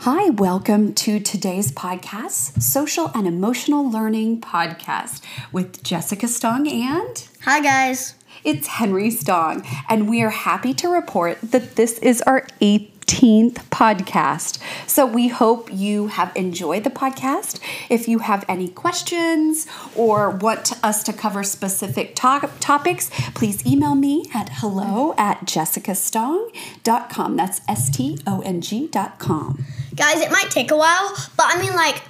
Hi, welcome to today's podcast, Social and Emotional Learning Podcast with Jessica Stong and Hi, guys. it's Henry Stong. And we are happy to report that this is our 18th podcast. So we hope you have enjoyed the podcast. If you have any questions or want us to cover specific to- topics, please email me at hello at jessicastong.com. That's S T O N G.com. Guys, it might take a while, but I mean, like,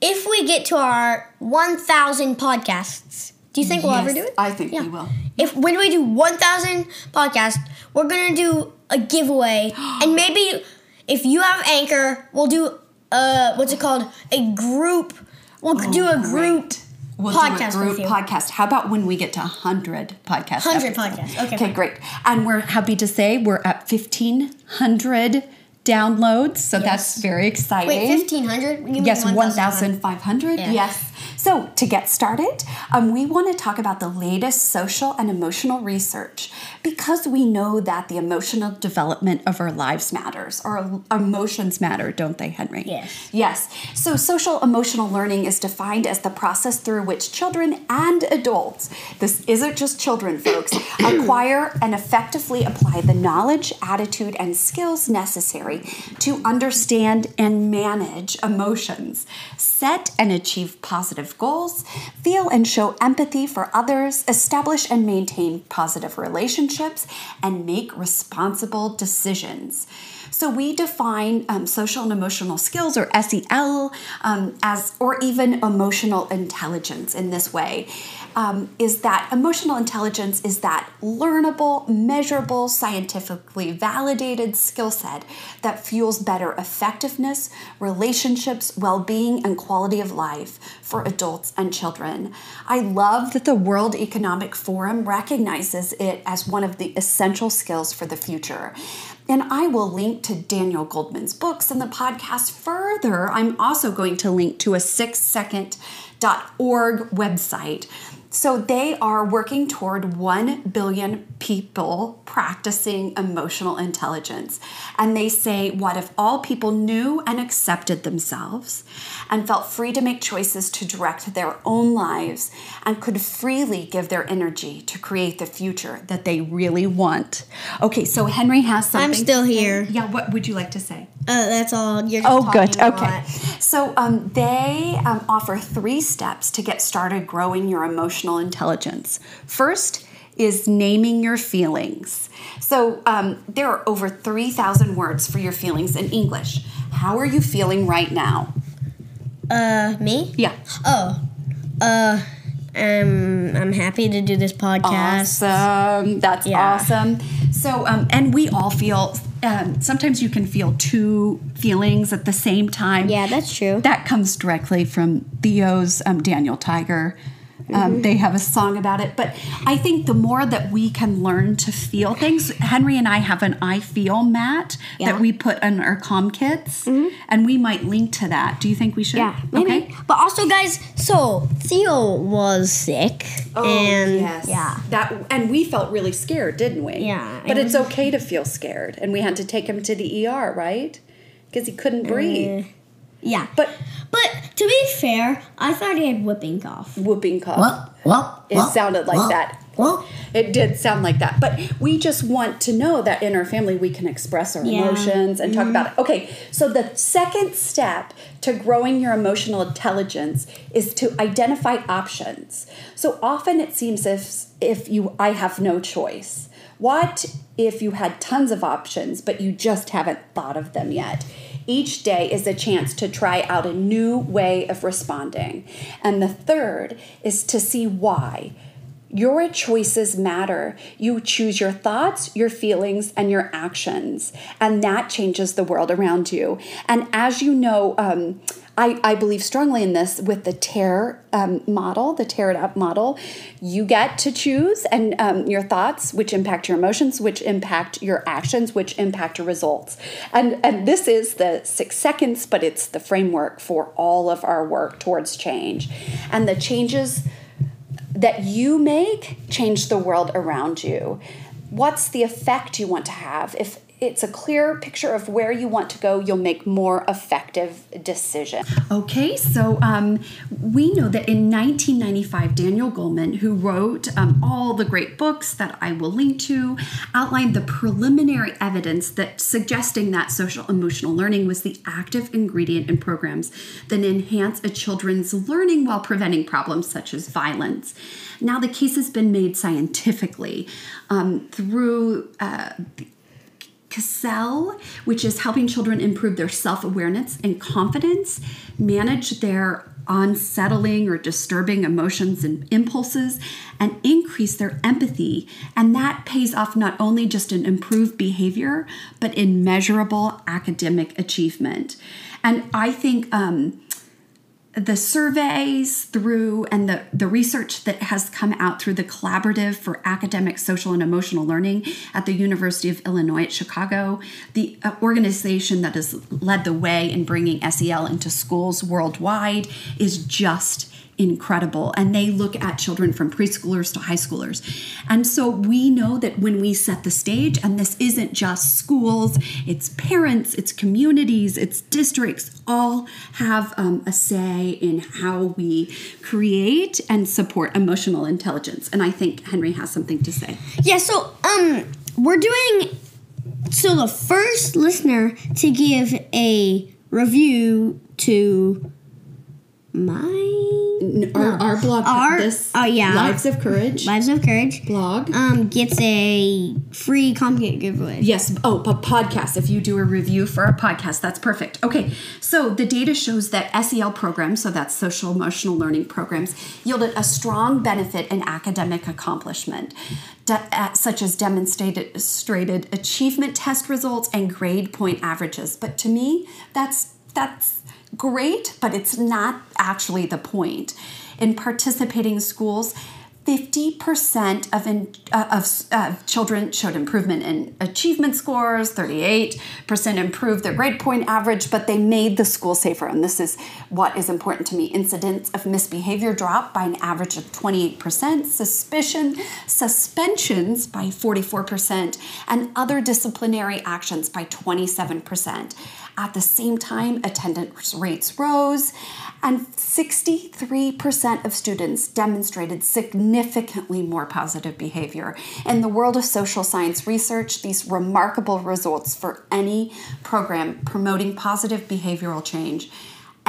if we get to our 1,000 podcasts, do you think we'll ever do it? I think Yeah. we will. If when we do 1,000 podcasts, we're gonna do a giveaway, and maybe if you have Anchor, we'll do uh, what's it called? A group. We'll do a group. Great. We'll podcast do a group podcast. How about when we get to 100 podcasts? 100 episodes? podcasts. Okay, Okay, great. And we're happy to say we're at 1,500 downloads. So that's very exciting. Wait, 1,500? Yes, 1,500. 1,500. Yeah. Yes. So, to get started, um, we want to talk about the latest social and emotional research because we know that the emotional development of our lives matters. Our emotions matter, don't they, Henry? Yes. Yes. So, social emotional learning is defined as the process through which children and adults, this isn't just children, folks, acquire and effectively apply the knowledge, attitude, and skills necessary to understand and manage emotions, set and achieve positive goals, feel and show empathy for others, establish and maintain positive relationships, and make responsible decisions. So we define um, social and emotional skills, or SEL, um, as or even emotional intelligence in this way. Um, is that emotional intelligence is that learnable, measurable, scientifically validated skill set that fuels better effectiveness, relationships, well being, and quality of life for adults and children. I love that the World Economic Forum recognizes it as one of the essential skills for the future. And I will link to Daniel Goleman's books in the podcast further. I'm also going to link to a six second.org website. So they are working toward 1 billion people practicing emotional intelligence. And they say, what if all people knew and accepted themselves and felt free to make choices to direct their own lives and could freely give their energy to create the future that they really want? Okay, so Henry has something. I'm still here. Yeah, what would you like to say? Uh, that's all. You're just Oh, good. Okay. So um, they um, offer three steps to get started growing your emotional intelligence. First is naming your feelings. So um, there are over 3,000 words for your feelings in English. How are you feeling right now? Uh, me? Yeah. Oh, uh, um, I'm happy to do this podcast. Awesome. That's Yeah. awesome. So, um, and we all feel, um, sometimes you can feel two feelings at the same time. Yeah, that's true. That comes directly from Theo's um, Daniel Tiger. Um, Mm-hmm. They have a song about it. But I think the more that we can learn to feel things, Henry and I have an I feel mat Yeah. Mm-hmm. that we put on our calm kits, and we might link to that. Do you think we should? yeah, maybe. Okay. But also, guys, so Theo was sick, and yeah, That and we felt really scared, didn't we? Yeah, But it's okay to feel scared, and we had to take him to the ER, right? Because he couldn't breathe. Yeah. But But to be fair, I thought he had whooping cough. whooping cough. What? What? It sounded like that. What? It did sound like that. But we just want to know that in our family we can express our Yeah. Mm-hmm. emotions and talk about it. Okay, so the second step to growing your emotional intelligence is to identify options. So often it seems if if you I have no choice. What if you had tons of options but you just haven't thought of them yet? Each day is a chance to try out a new way of responding. And the third is to see why. Your choices matter. You choose your thoughts, your feelings, and your actions, and that changes the world around you. And as you know, um, I, I believe strongly in this with the tear um, model, the tear it up model. You get to choose and um, your thoughts, which impact your emotions, which impact your actions, which impact your results. And, and this is the six seconds, but it's the framework for all of our work towards change. And the changes that you make change the world around you. What's the effect you want to have? If it's a clear picture of where you want to go, you'll make more effective decisions. Okay, so um, we know that in 1995, Daniel Goleman, who wrote um, all the great books that I will link to, outlined the preliminary evidence that suggesting that social emotional learning was the active ingredient in programs that enhance a children's learning while preventing problems such as violence. Now, the case has been made scientifically um, through uh, CASEL, which is helping children improve their self awareness and confidence, manage their unsettling or disturbing emotions and impulses, and increase their empathy. And that pays off not only just in improved behavior, but in measurable academic achievement. And I think um, the surveys through and the, the research that has come out through the collaborative for academic social and emotional learning at the university of illinois at chicago the uh, organization that has led the way in bringing sel into schools worldwide is just incredible. And they look at children from preschoolers to high schoolers. And so we know that when we set the stage, and this isn't just schools, it's parents, it's communities, it's districts, all have um, a say in how we create and support emotional intelligence. And I think Henry has something to say. Yeah, so um we're doing so the first listener to give a review to my our, our blog Our- this oh, yeah. lives of courage Lives of Courage blog um gets a free Comcast giveaway. Yes. Oh, but podcast. If you do a review for a podcast, that's perfect. Okay. So the data shows that SEL programs, so that's social emotional learning programs, yielded a strong benefit in academic accomplishment, de- uh, such as demonstrated demonstrated achievement test results and grade point averages. But to me, that's that's great, but it's not actually the point. In participating schools, 50% of, in, uh, of uh, children showed improvement in achievement scores, 38% improved their grade point average, but they made the school safer. And this is what is important to me. Incidents of misbehavior dropped by an average of 28%, suspicion, suspensions by 44%, and other disciplinary actions by 27%. At the same time, attendance rates rose, and 63% of students demonstrated significantly more positive behavior. In the world of social science research, these remarkable results for any program promoting positive behavioral change,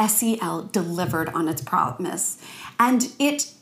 SEL delivered on its promise. And it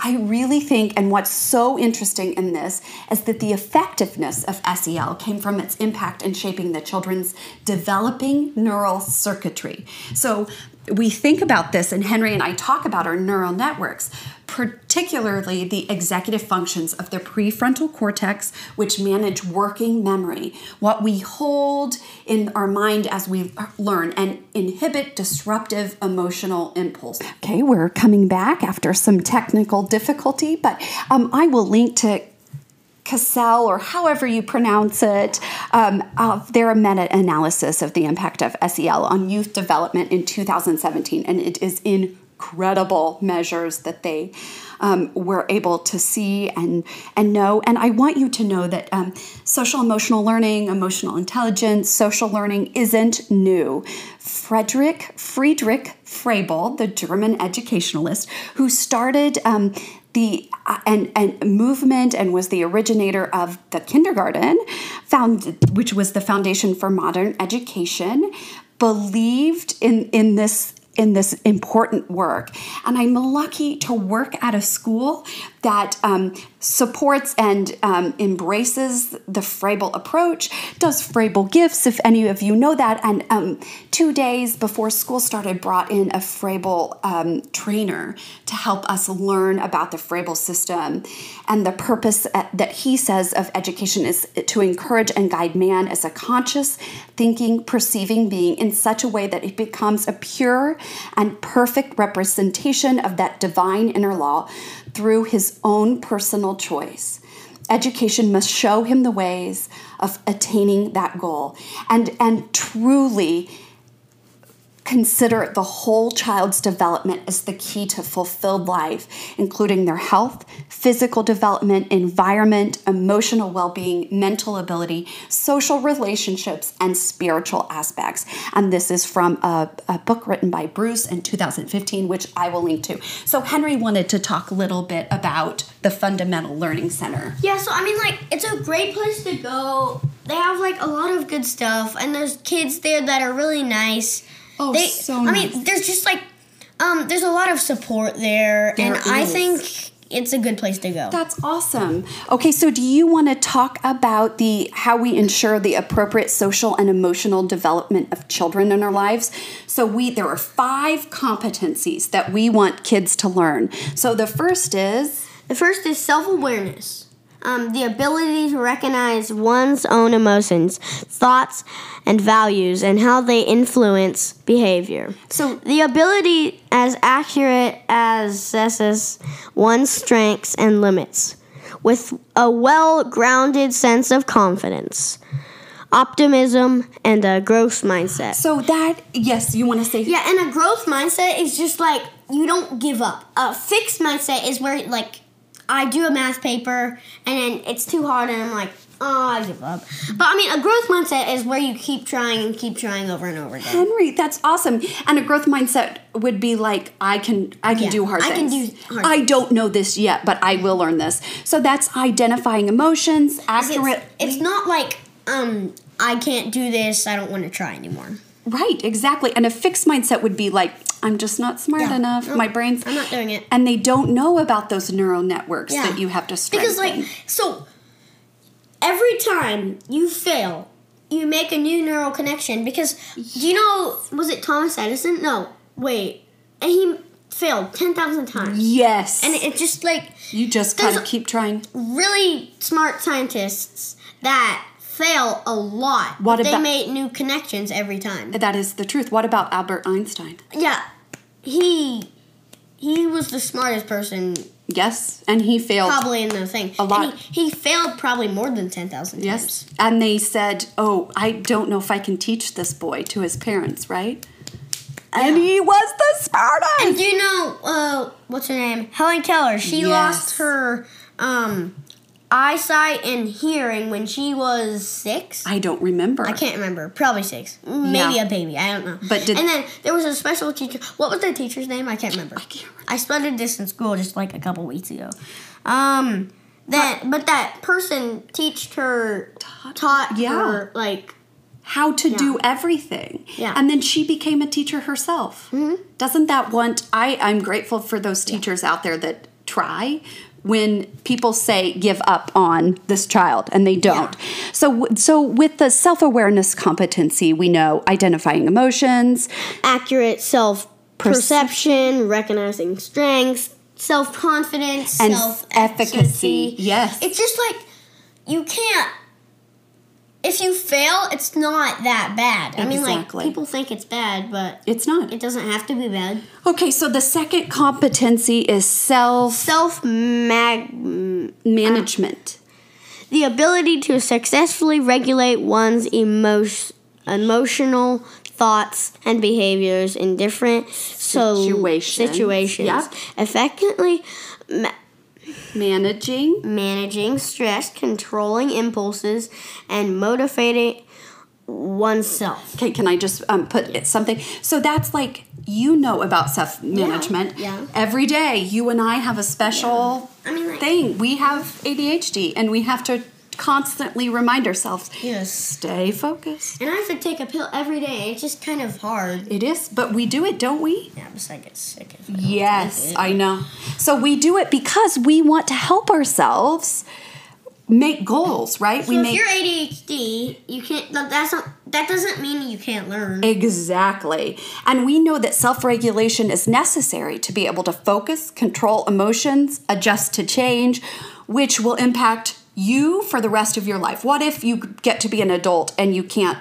I really think, and what's so interesting in this is that the effectiveness of SEL came from its impact in shaping the children's developing neural circuitry. So we think about this, and Henry and I talk about our neural networks, particularly the executive functions of the prefrontal cortex, which manage working memory, what we hold in our mind as we learn, and inhibit disruptive emotional impulse. Okay, we're coming back after some technical difficulty, but um, I will link to CASEL, or however you pronounce it, um, of their meta analysis of the impact of SEL on youth development in 2017. And it is incredible measures that they um, were able to see and, and know. And I want you to know that um, social emotional learning, emotional intelligence, social learning isn't new. Frederick Friedrich Froebel, the German educationalist, who started um, the uh, and and movement and was the originator of the kindergarten found which was the foundation for modern education believed in in this in this important work. And i'm lucky to work at a school that um, supports and um, embraces the Froebel approach, does Froebel gifts, if any of you know that. And um, two days before school started, brought in a Froebel um, trainer to help us learn about the Froebel system. And the purpose uh, that he says of education is to encourage and guide man as a conscious, thinking, perceiving being in such a way that it becomes a pure and perfect representation of that divine inner law through his own personal choice. Education must show him the ways of attaining that goal and, and truly consider the whole child's development as the key to fulfilled life, including their health, physical development, environment, emotional well being, mental ability, social relationships, and spiritual aspects. And this is from a, a, book written by Bruce in 2015, which I will link to. So, Henry wanted to talk a little bit about the Fundamental Learning Center. Yeah, so I mean, like, it's a great place to go. They have like a lot of good stuff, and there's kids there that are really nice Oh, they, so I mean, there's just like, um, there's a lot of support there, There and I think it's a good place to go. That's awesome. Okay, so do you want to talk about the how we ensure the appropriate social and emotional development of children in our lives? So we there are five competencies that we want kids to learn. So the first is The first is self awareness. Um, the ability to recognize one's own emotions, thoughts, and values, and how they influence behavior. so The ability as accurate as assesses one's strengths and limits, with a well grounded sense of confidence, optimism, and a growth mindset. so that yes, you want to say Yeah, and a growth mindset is just like you don't give up. A fixed mindset is where like I do a math paper and then it's too hard and I'm like, oh, I give up. But I mean, a growth mindset is where you keep trying and keep trying over and over again. Henry, that's awesome. And a growth mindset would be like, I can, I can Yeah, do hard I can things. do hard I don't know this yet, but I will learn this. So that's identifying emotions, It's, accurate. it's not like um I can't do this. I don't want to try anymore. Right, exactly. And a fixed mindset would be like, I'm just not smart Yeah. enough. No, My brain's I'm not doing it. and they don't know about those neural networks Yeah. that you have to strengthen. Because like so every time you fail, you make a new neural connection because do you know was it Thomas Edison? No, wait. And he failed 10,000 times. yes, And it just like you just kind of keep trying. really smart scientists that fail a lot. What they about- make new connections every time. That is the truth. What about Albert Einstein? Yeah. He he was the smartest person Yes, and he failed. probably in the thing. A lot. He, he failed probably more than 10,000 times. Yes, and they said, "Oh, I don't know if I can teach this boy to his parents." Right? And he was the smartest. And do you know uh, what's her name? Helen Keller. She Yes. lost her um, eyesight and hearing when she was six. I don't remember. I can't remember. Probably six. Maybe Yeah. a baby. I don't know. But did- and then there was a special teacher. What was the teacher's name? I can't remember. I can't remember. I studied this in school just like a couple weeks ago. Um, that but that person taught her taught yeah. her like how to do everything. Yeah. And then she became a teacher herself. Mm-hmm. Doesn't that want I I'm grateful for those teachers out there that try when people say give up on this child and they don't. So so with the self-awareness competency, we know identifying emotions, accurate self perception, recognizing strengths, self confidence, And self efficacy. Yes. It's just like you can't. If you fail, it's not that bad. I mean, like people think it's bad, but it's not. it doesn't have to be bad. Okay, so the second competency is self Self mag, management. Uh, the ability to successfully regulate one's emotion, emotional thoughts and behaviors in different so- Situations. situations. Yep. Effectively ma- Managing managing stress, controlling impulses, and motivating oneself. Okay, can I just um, put it something? So that's like you know about self management. Yeah, yeah. Every day, you and I have a special I mean, like- thing. We have ADHD, and we have to constantly remind ourselves Yes. stay focused. And I have to take a pill every day. It's just kind of hard. It is, but we do it, don't we? Yeah, besides I get sick. If I don't Yes, take it. I know. So we do it because we want to help ourselves make goals, right? So we if make you're ADHD, you can't. that- That's not. That doesn't mean you can't learn. Exactly. And we know that self regulation is necessary to be able to focus, control emotions, adjust to change, which will impact you for the rest of your life. What if you get to be an adult and you can't,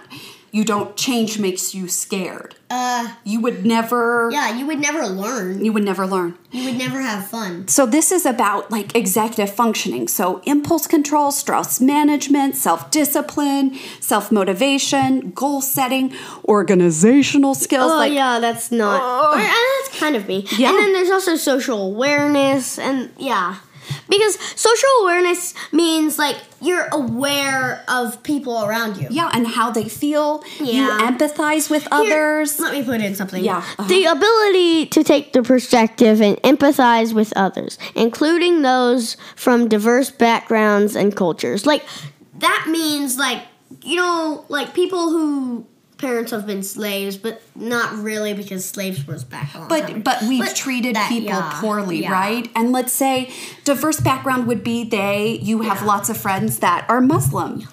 you don't, change makes you scared? Uh, You would never, yeah, you would never learn. you would never learn. You would never have fun. So this is about like executive functioning. So impulse control, stress management, self-discipline, self-motivation, goal setting, organizational skills Oh like yeah, that's not. Oh. or- and that's kind of me. Yeah. And then there's also social awareness, and yeah, because social awareness means like you're aware of people around you. Yeah, and how they feel. Yeah. You empathize with Here, others. let me put in something. Yeah, uh-huh. The ability to take the perspective and empathize with others, including those from diverse backgrounds and cultures. Like that means like you know like people who parents have been slaves, but not really because slaves was back long But but we've But treated that- people yeah, poorly, yeah. right? And let's say diverse background would be they you have Yeah. lots of friends that are Muslim.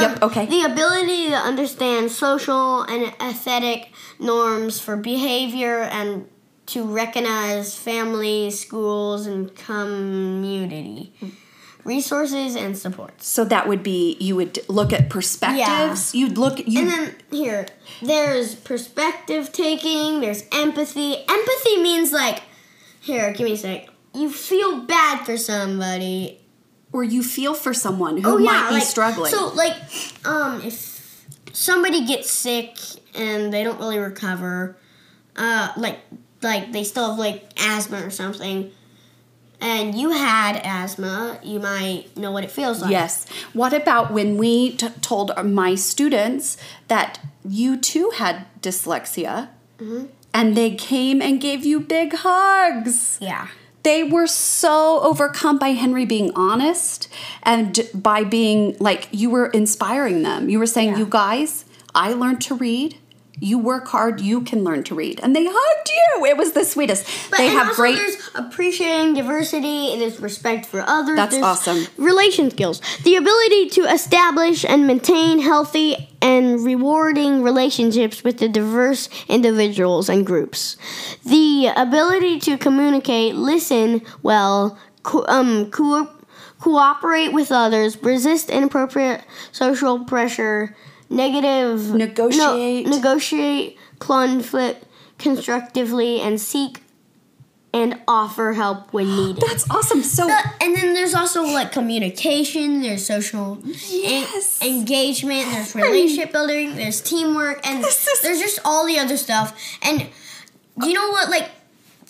yep, Um, okay. The ability to understand social and aesthetic norms for behavior and to recognize families, schools, and community resources and supports. so that would be you would look at perspectives. Yeah. You'd look you And then here, there's perspective taking, there's empathy. Empathy means like, here, give me a sec. You feel bad for somebody or you feel for someone who oh yeah, might be like, struggling. So like, um, if somebody gets sick and they don't really recover, uh, like like they still have like asthma or something, and you had asthma, you might know what it feels like. Yes. What about when we t- told my students that you too had dyslexia Mm-hmm. and they came and gave you big hugs? Yeah. They were so overcome by Henry being honest and by being like, you were inspiring them. You were saying, Yeah. you guys, I learned to read. You work hard, you can learn to read. And they hugged you. It was the sweetest. But they have great. There's appreciating diversity. There's respect for others. That's there's awesome. Relation skills. The ability to establish and maintain healthy and rewarding relationships with the diverse individuals and groups. The ability to communicate, listen well, co- um, co- cooperate with others, resist inappropriate social pressure, negative Negotiate. no, negotiate conflict constructively and seek and offer help when needed. That's awesome. So, But- and then there's also like communication, there's social en- Yes. engagement, there's relationship building, there's teamwork, and is- there's just all the other stuff. And you know what? Like,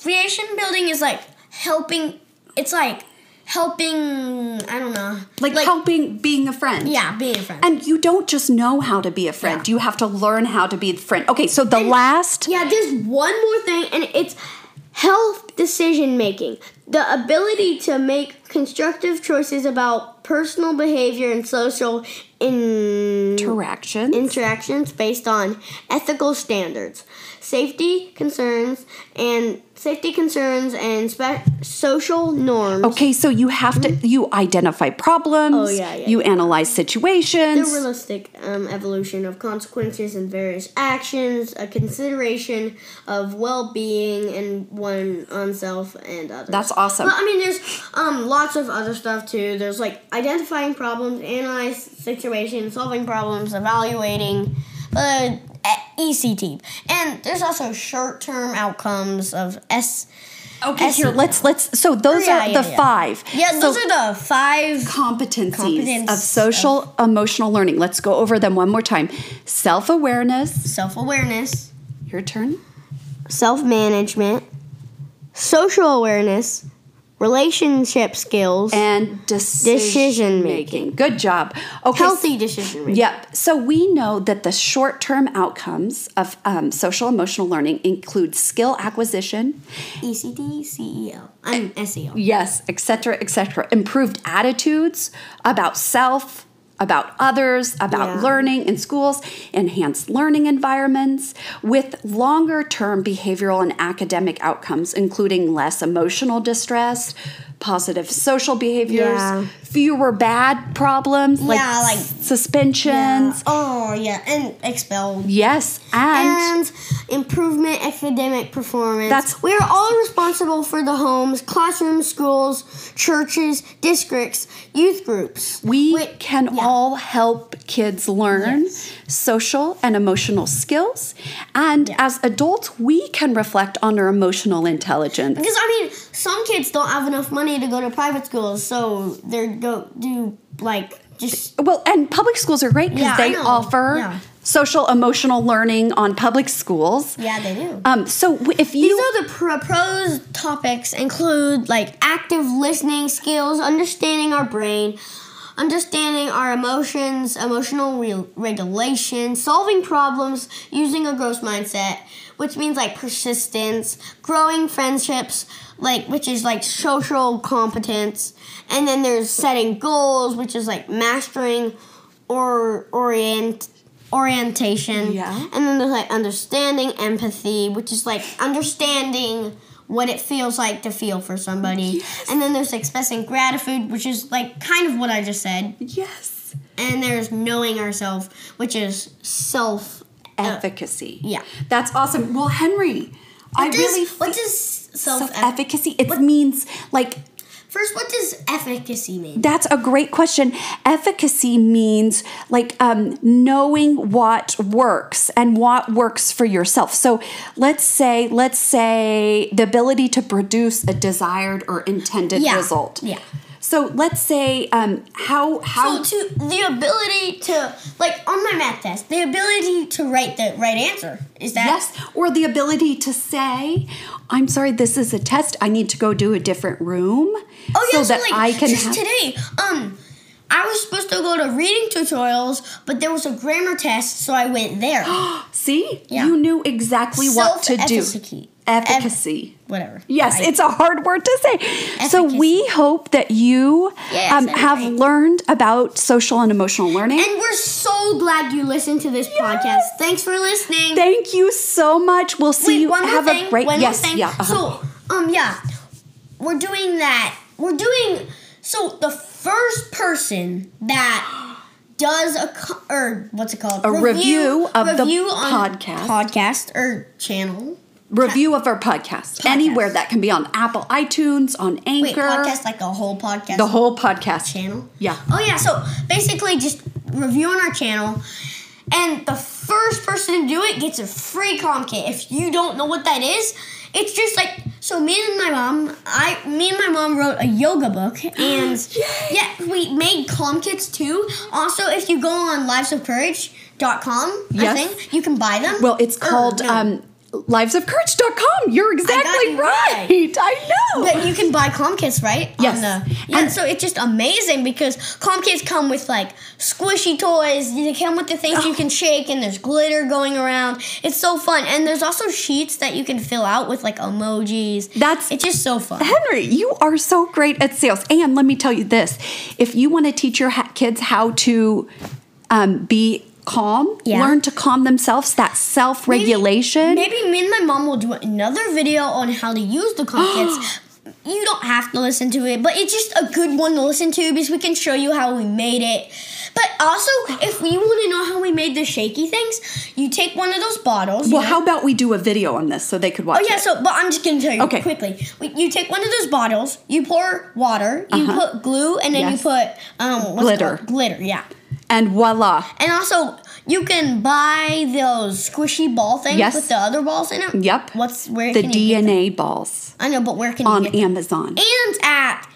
creation building is like helping, it's like helping, I don't know. like, helping being a friend. Yeah, being a friend. And you don't just know how to be a friend, Yeah. you have to learn how to be a friend. Okay, so the last. Yeah, there's one more thing, and it's health decision making. The ability to make constructive choices about personal behavior and social in- Interactions. interactions based on ethical standards, safety concerns, and safety concerns and spe- social norms. Okay, so you have to you identify problems. Oh, yeah, yeah, You analyze situations. The realistic um, evolution of consequences and various actions, a consideration of well-being and one oneself and others. That's awesome. But I mean, there's um lots of other stuff too. There's like identifying problems, analyze situations, solving problems, evaluating, uh, ECT, and there's also short-term outcomes of S. Okay, S- here let's let's. So those yeah, are yeah, the yeah. five. Yeah, So those are the five. competencies Competence of social emotional learning. Let's go over them one more time. Self awareness. Self-awareness, Your turn. self management, social awareness, relationship skills, and decision, Decision making. Good job. Okay. healthy decision making. Yep. So we know that the short term outcomes of um, social emotional learning include skill acquisition, ECT, CEL, I'm SEL. yes, etc., cetera, et cetera, improved attitudes about self, about others, about Yeah. learning in schools, enhanced learning environments, with longer term behavioral and academic outcomes, including less emotional distress. Positive social behaviors, Yeah. fewer bad problems like, Yeah, like- suspensions. Oh yeah, and expelled. Yes, and and improvement academic performance. That's- we are all responsible for the homes, classrooms, schools, churches, districts, youth groups. we Wait, can yeah. All help kids learn Yes. social and emotional skills. And as adults, we can reflect on our emotional intelligence. Because I mean, some kids don't have enough money to go to private schools, so they're go do like just Well, and public schools are great because Yeah, they offer Yeah. social emotional learning on public schools. yeah they do. Um, so if you These are the proposed topics include like active listening skills, understanding our brain, understanding our emotions, emotional re- regulation, solving problems using a growth mindset, which means like persistence, growing friendships, like which is like social competence, and then there's setting goals, which is like mastering or orient orientation. Yeah. And then there's like understanding empathy, which is like understanding what it feels like to feel for somebody. And then there's expressing gratitude, which is like kind of what I just said. yes, And there's knowing ourselves, which is self. Uh, efficacy. yeah. that's awesome. Well, Henry, I What does, really what does self, self efficacy. It means like first? What does efficacy mean? That's a great question. Efficacy means like um, knowing what works and what works for yourself. So let's say, let's say the ability to produce a desired or intended Yeah. result. Yeah. So let's say um, how how So to the ability to like on my math test, the ability to write the right answer is that yes, or the ability to say, "I'm sorry, this is a test. I need to go do a different room." Oh yeah, so so, that like I can just have- today, um, I was supposed to go to reading tutorials, but there was a grammar test, so I went there. See, Yeah. you knew exactly what to do. Efficacy. Whatever. Yes, I- it's a hard word to say. So we hope that you Yes, um, have right. learned about social and emotional learning. And we're so glad you listened to this podcast. Thanks for listening. Thank you so much. We'll see Wait, you. have thing. a great one yes, yeah. uh-huh. So, um, yeah, we're doing that. We're doing so. The first person that does a co- or what's it called? A review of the review on podcast. podcast or channel. Review of our podcast. Anywhere that can be on Apple, iTunes, on Anchor. Wait, podcast like a whole podcast. The whole podcast. channel. Yeah. Oh yeah. So basically, just review on our channel, and the first person to do it gets a free calm kit. If you don't know what that is, it's just like so. Me and my mom, I, me and my mom wrote a yoga book, and yeah, we made calm kits too. Also, if you go on livesofcourage.com, I Yes. think you can buy them. Well, it's called no. um, livesofcourage.com. You're exactly you right. right. I know. But you can buy calm kits, right? Yes. On the, yeah, And- so it's just amazing because calm kits come with like squishy toys. They come with the things you can shake, and there's glitter going around. It's so fun, and there's also sheets that you can fill out with like emojis. That's- it's just so fun. Henry, you are so great at sales. And let me tell you this if you want to teach your ha- kids how to um, be calm, Yeah. learn to calm themselves, that self regulation. Maybe me and my mom will do another video on how to use the calm kits. You don't have to listen to it, but it's just a good one to listen to because we can show you how we made it. But also, if you want to know how we made the shaky things, you take one of those bottles. you Well, know- how about we do a video on this so they could watch Oh yeah, it? so but I'm just gonna tell you Okay. quickly. You take one of those bottles, you pour water, you Uh-huh. put glue, and then Yes. you put um Glitter. Glitter, yeah. And voila. And also, you can buy those squishy ball things Yes. with the other balls in them. Yep. What's where The can you get them? DNA balls I know, but where can on you get them? Amazon. And at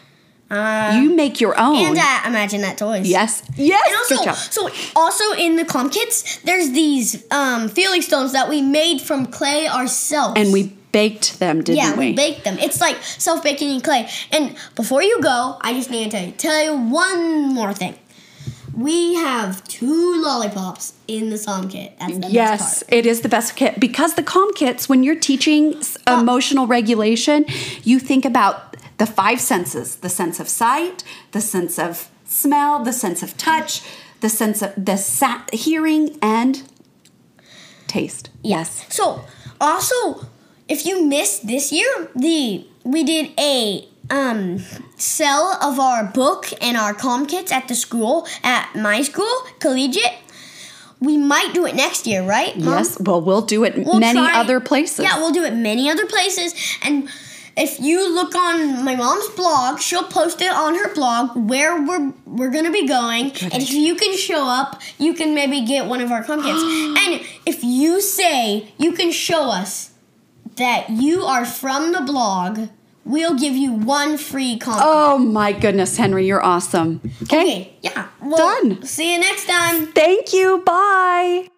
uh, you make your own. and at Imagine That Toys. yes. Yes. And also, so also in the calm kits, there's these um, feeling stones that we made from clay ourselves. And we baked them, didn't yeah, we? Yeah, we baked them. It's like self baking clay. And before you go, I just need to tell you, tell you one more thing. We have two lollipops in the calm kit. That's the best Yes, part. it is the best kit because the calm kits, when you're teaching s- emotional regulation, you think about the five senses the sense of sight, the sense of smell, the sense of touch, the sense of the sa- hearing, and taste. Yes. So also, if you missed this year, the we did a um sell of our book and our calm kits at the school at my school collegiate. We might do it next year, right? Mom? Yes, well, we'll do it We'll many try- other places. Yeah, we'll do it many other places. And if you look on my mom's blog, she'll post it on her blog where we're we're gonna be going. And if you can show up, you can maybe get one of our calm kits. and if you say you can show us that you are from the blog, we'll give you one free com. kit. oh my goodness, Henry, you're awesome. Okay. Okay, yeah. Well, Done. See you next time. Thank you. Bye.